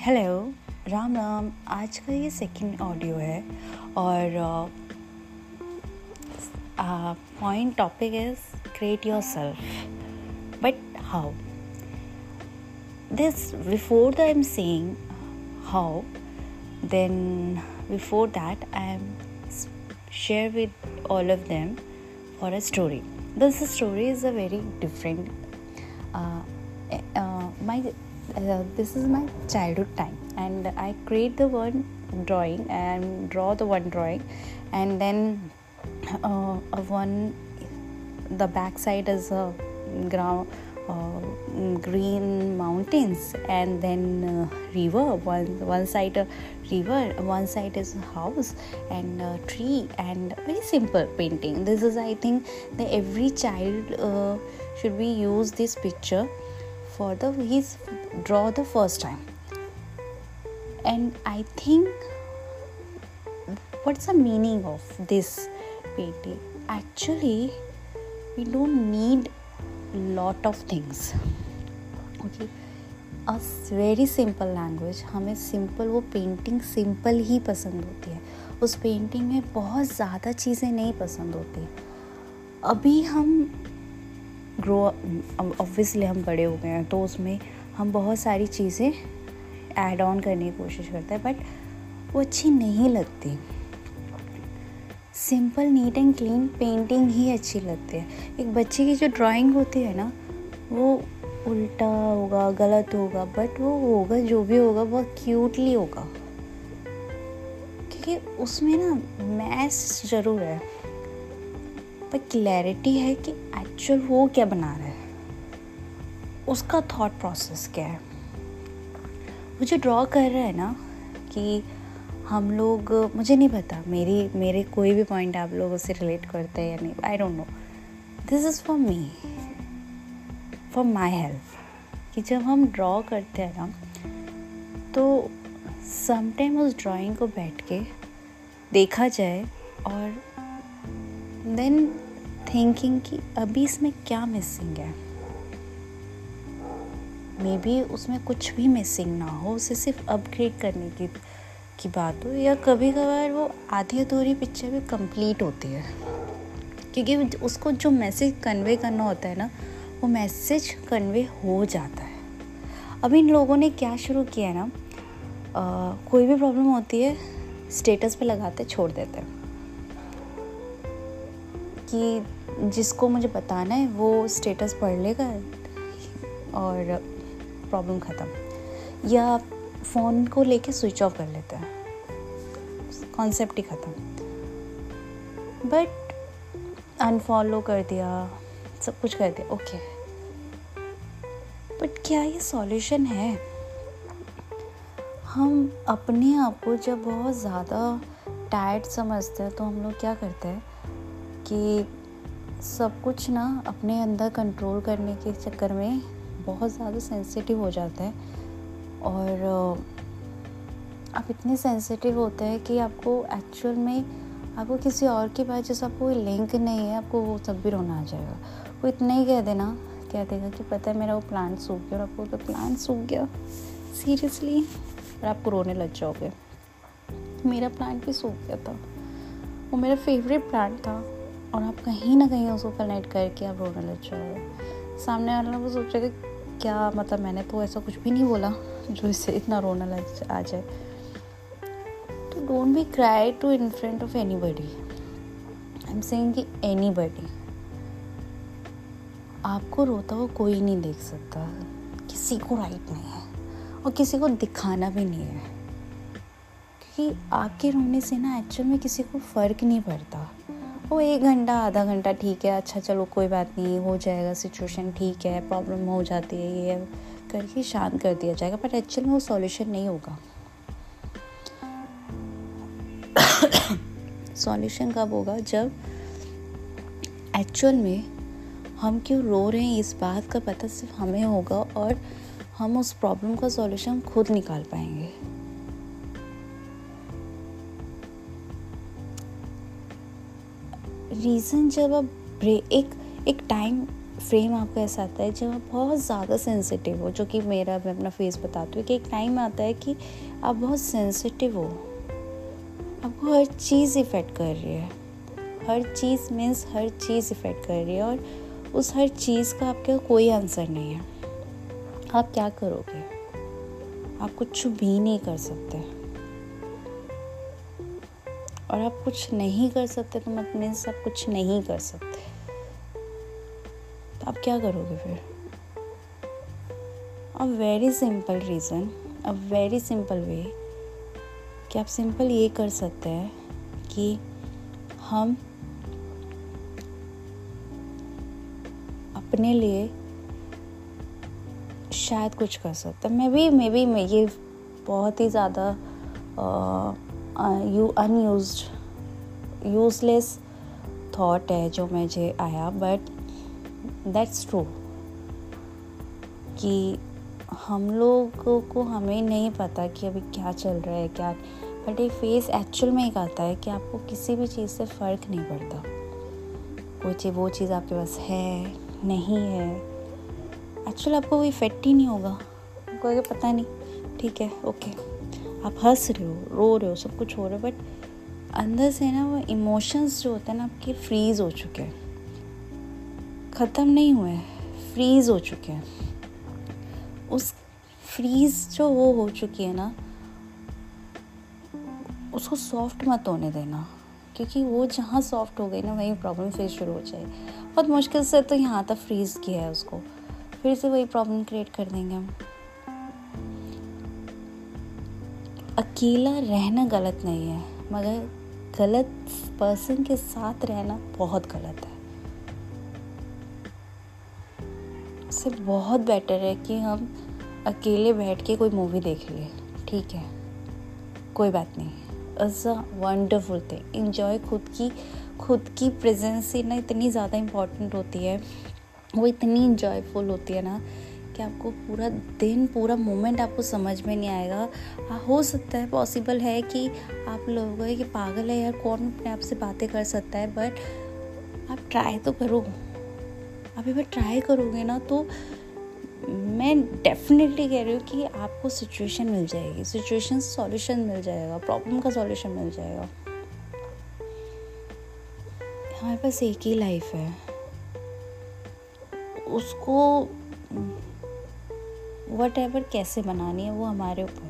Hello Ram Ram आज का ये सेकंड ऑडियो है और point topic is create yourself but how before that i'm saying how then before that i am share with all of them for a story this story is a very different uh, uh, my uh, this is my childhood time. And i create the one drawing and draw the one drawing. And then uh, one the back side is a ground uh, green mountains. And then uh, river one one side a river one side is house and a tree and very simple painting. This is i think that every child uh, should be use this picture for the his draw the first time and i think what's the meaning of this painting actually we don't need lot of things okay a very simple language हमें simple वो painting simple ही पसंद होती है उस painting में बहुत ज़्यादा चीज़ें नहीं पसंद होती अभी हम ग्रो ऑब्वियसली हम बड़े हो गए हैं तो उसमें हम बहुत सारी चीज़ें ऐड ऑन करने की कोशिश करते हैं बट वो अच्छी नहीं लगती। Simple neat and clean painting ही अच्छी लगती है। एक बच्चे की जो ड्राइंग होती है ना, वो उल्टा होगा, गलत होगा बट वो होगा, जो भी होगा बहुत क्यूटली होगा। क्योंकि उसमें ना मैस ज़रूर है पर क्लैरिटी है कि एक्चुअल वो क्या बना रहा है? उसका थॉट प्रोसेस क्या है? वो जो ड्रॉ कर रहा है ना, कि हम लोग, मुझे नहीं पता, मेरी, मेरे कोई भी पॉइंट आप लोग उससे रिलेट करते हैं या नहीं I don't know this is for me for my help कि जब हम ड्रॉ करते हैं ना तो समटाइम उस ड्राइंग को बैठ के देखा जाए और देन थिंकिंग कि अभी इसमें क्या मिसिंग है? मे बी उसमें कुछ भी मिसिंग ना हो उसे सिर्फ़ अपग्रेड करने की की बात हो या कभी कभार वो आधी अधूरी पिक्चर भी कंप्लीट होती है। क्योंकि उसको जो मैसेज कन्वे करना होता है ना वो मैसेज कन्वे हो जाता है। अब इन लोगों ने क्या शुरू किया है ना आ, कोई भी प्रॉब्लम होती है स्टेटस पे लगाते छोड़ देते हैं। कि जिसको मुझे बताना है, वो स्टेटस पढ़ लेगा और प्रॉब्लम ख़त्म। या फ़ोन को लेके स्विच ऑफ़ कर लेते हैं। कॉन्सेप्ट ही ख़त्म। बट अनफॉलो कर दिया, सब कुछ कर दिया ओके बट क्या ये सॉल्यूशन है? हम अपने आप को जब बहुत ज़्यादा टायर्ड समझते हैं तो हम लोग क्या करते हैं? कि सब कुछ ना अपने अंदर कंट्रोल करने के चक्कर में बहुत ज़्यादा सेंसिटिव हो जाता है। और आप इतने सेंसिटिव होते हैं कि आपको एक्चुअल में आपको किसी और के पास जैसा कोई लिंक नहीं है, आपको वो सब भी रोना आ जाएगा। वो इतना ही कह देना, कह देगा कि पता है मेरा वो प्लांट सूख गया और आपको तो प्लांट सूख गया? सीरियसली और आपको रोने लग जाओगे। मेरा प्लांट भी सूख गया था। वो मेरा फेवरेट प्लांट था। कहीं ना कहीं उसको कनेक्ट करके आप रोने लग जाओगे सामने वाला वो सोचेगा क्या मतलब मैंने तो ऐसा कुछ भी नहीं बोला जो इससे इतना रोना लग आ जाए। तो don't be cry to in front of anybody I am saying कि एनी बडी आपको रोता हुआ कोई नहीं देख सकता। किसी को राइट नहीं है और किसी को दिखाना भी नहीं है। क्योंकि आपके रोने से ना एक्चुअल में किसी को फ़र्क नहीं पड़ता। वो एक घंटा, आधा घंटा ठीक है अच्छा चलो कोई बात नहीं, हो जाएगा सिचुएशन ठीक है प्रॉब्लम हो जाती है, ये करके शांत कर दिया जाएगा बट एक्चुअल में वो सॉल्यूशन नहीं होगा। सॉल्यूशन कब होगा? जब एक्चुअल में हम क्यों रो रहे हैं इस बात का पता सिर्फ़ हमें होगा और हम उस प्रॉब्लम का सॉल्यूशन खुद निकाल पाएँगे। रीज़न जब आप ब्रेक एक एक टाइम फ्रेम आपका ऐसा आता है जब आप बहुत ज़्यादा सेंसिटिव हो, जो कि मेरा, मैं अपना फेस बताती हूँ कि एक टाइम आता है कि आप बहुत सेंसिटिव हो। आपको हर चीज़ इफ़ेक्ट कर रही है। हर चीज़ मीन्स हर चीज़ इफ़ेक्ट कर रही है और उस हर चीज़ का आपके कोई आंसर नहीं है। आप क्या करोगे? आप कुछ भी नहीं कर सकते। और आप कुछ नहीं कर सकते तो मत मीन्स आप कुछ नहीं कर सकते। तो आप क्या करोगे फिर? A very simple reason a very simple way कि आप सिंपल ये कर सकते हैं कि हम अपने लिए शायद कुछ कर सकता मैं भी, मे बी मैं ये बहुत ही ज़्यादा यू अनयूज यूजलेस थॉट है जो मुझे आया बट दैट्स ट्रू कि हम लोगों को हमें नहीं पता कि अभी क्या चल रहा है, क्या बट ये फेस एक्चुअल में एक आता है कि आपको किसी भी चीज़ से फ़र्क नहीं पड़ता। कोई चीज़, वो चीज़ आपके पास है, नहीं है। एक्चुअल आपको वो इफ़ेक्ट ही नहीं होगा। आपको पता नहीं। ठीक है ओके आप हंस रहे हो, रो रहे हो, सब कुछ हो रहा है बट अंदर से ना वो इमोशंस जो होते हैं ना आपके फ्रीज हो चुके हैं। ख़त्म नहीं हुए फ्रीज हो चुके हैं। उस फ्रीज जो वो हो चुकी है ना, उसको सॉफ्ट मत होने देना, क्योंकि वो जहाँ सॉफ्ट हो गई ना, वहीं प्रॉब्लम फिर शुरू हो जाए बहुत मुश्किल से तो यहाँ तक फ्रीज किया है उसको। फिर से वही प्रॉब्लम क्रिएट कर देंगे हम। अकेला रहना गलत नहीं है, मगर गलत पर्सन के साथ रहना बहुत गलत है। इससे बहुत बेटर है कि हम अकेले बैठ के कोई मूवी देख ले ठीक है? कोई बात नहीं। Is a wonderful thing enjoy खुद की खुद की प्रेजेंस ना इतनी ज़्यादा इंपॉर्टेंट होती है, वो इतनी इन्जॉयफुल होती है ना कि आपको पूरा दिन पूरा मोमेंट आपको समझ में नहीं आएगा। आ, हो सकता है पॉसिबल है कि आप लोगों कि पागल है यार कौन अपने आप से बातें कर सकता है? बट आप ट्राई तो करो आप एक बार ट्राई करोगे ना तो मैं डेफिनेटली कह रही हूँ कि आपको सिचुएशन मिल जाएगी। सिचुएशन सॉल्यूशन मिल जाएगा प्रॉब्लम का सॉल्यूशन मिल जाएगा। हमारे पास एक ही लाइफ है। उसको वट एवर कैसे बनानी है वो हमारे ऊपर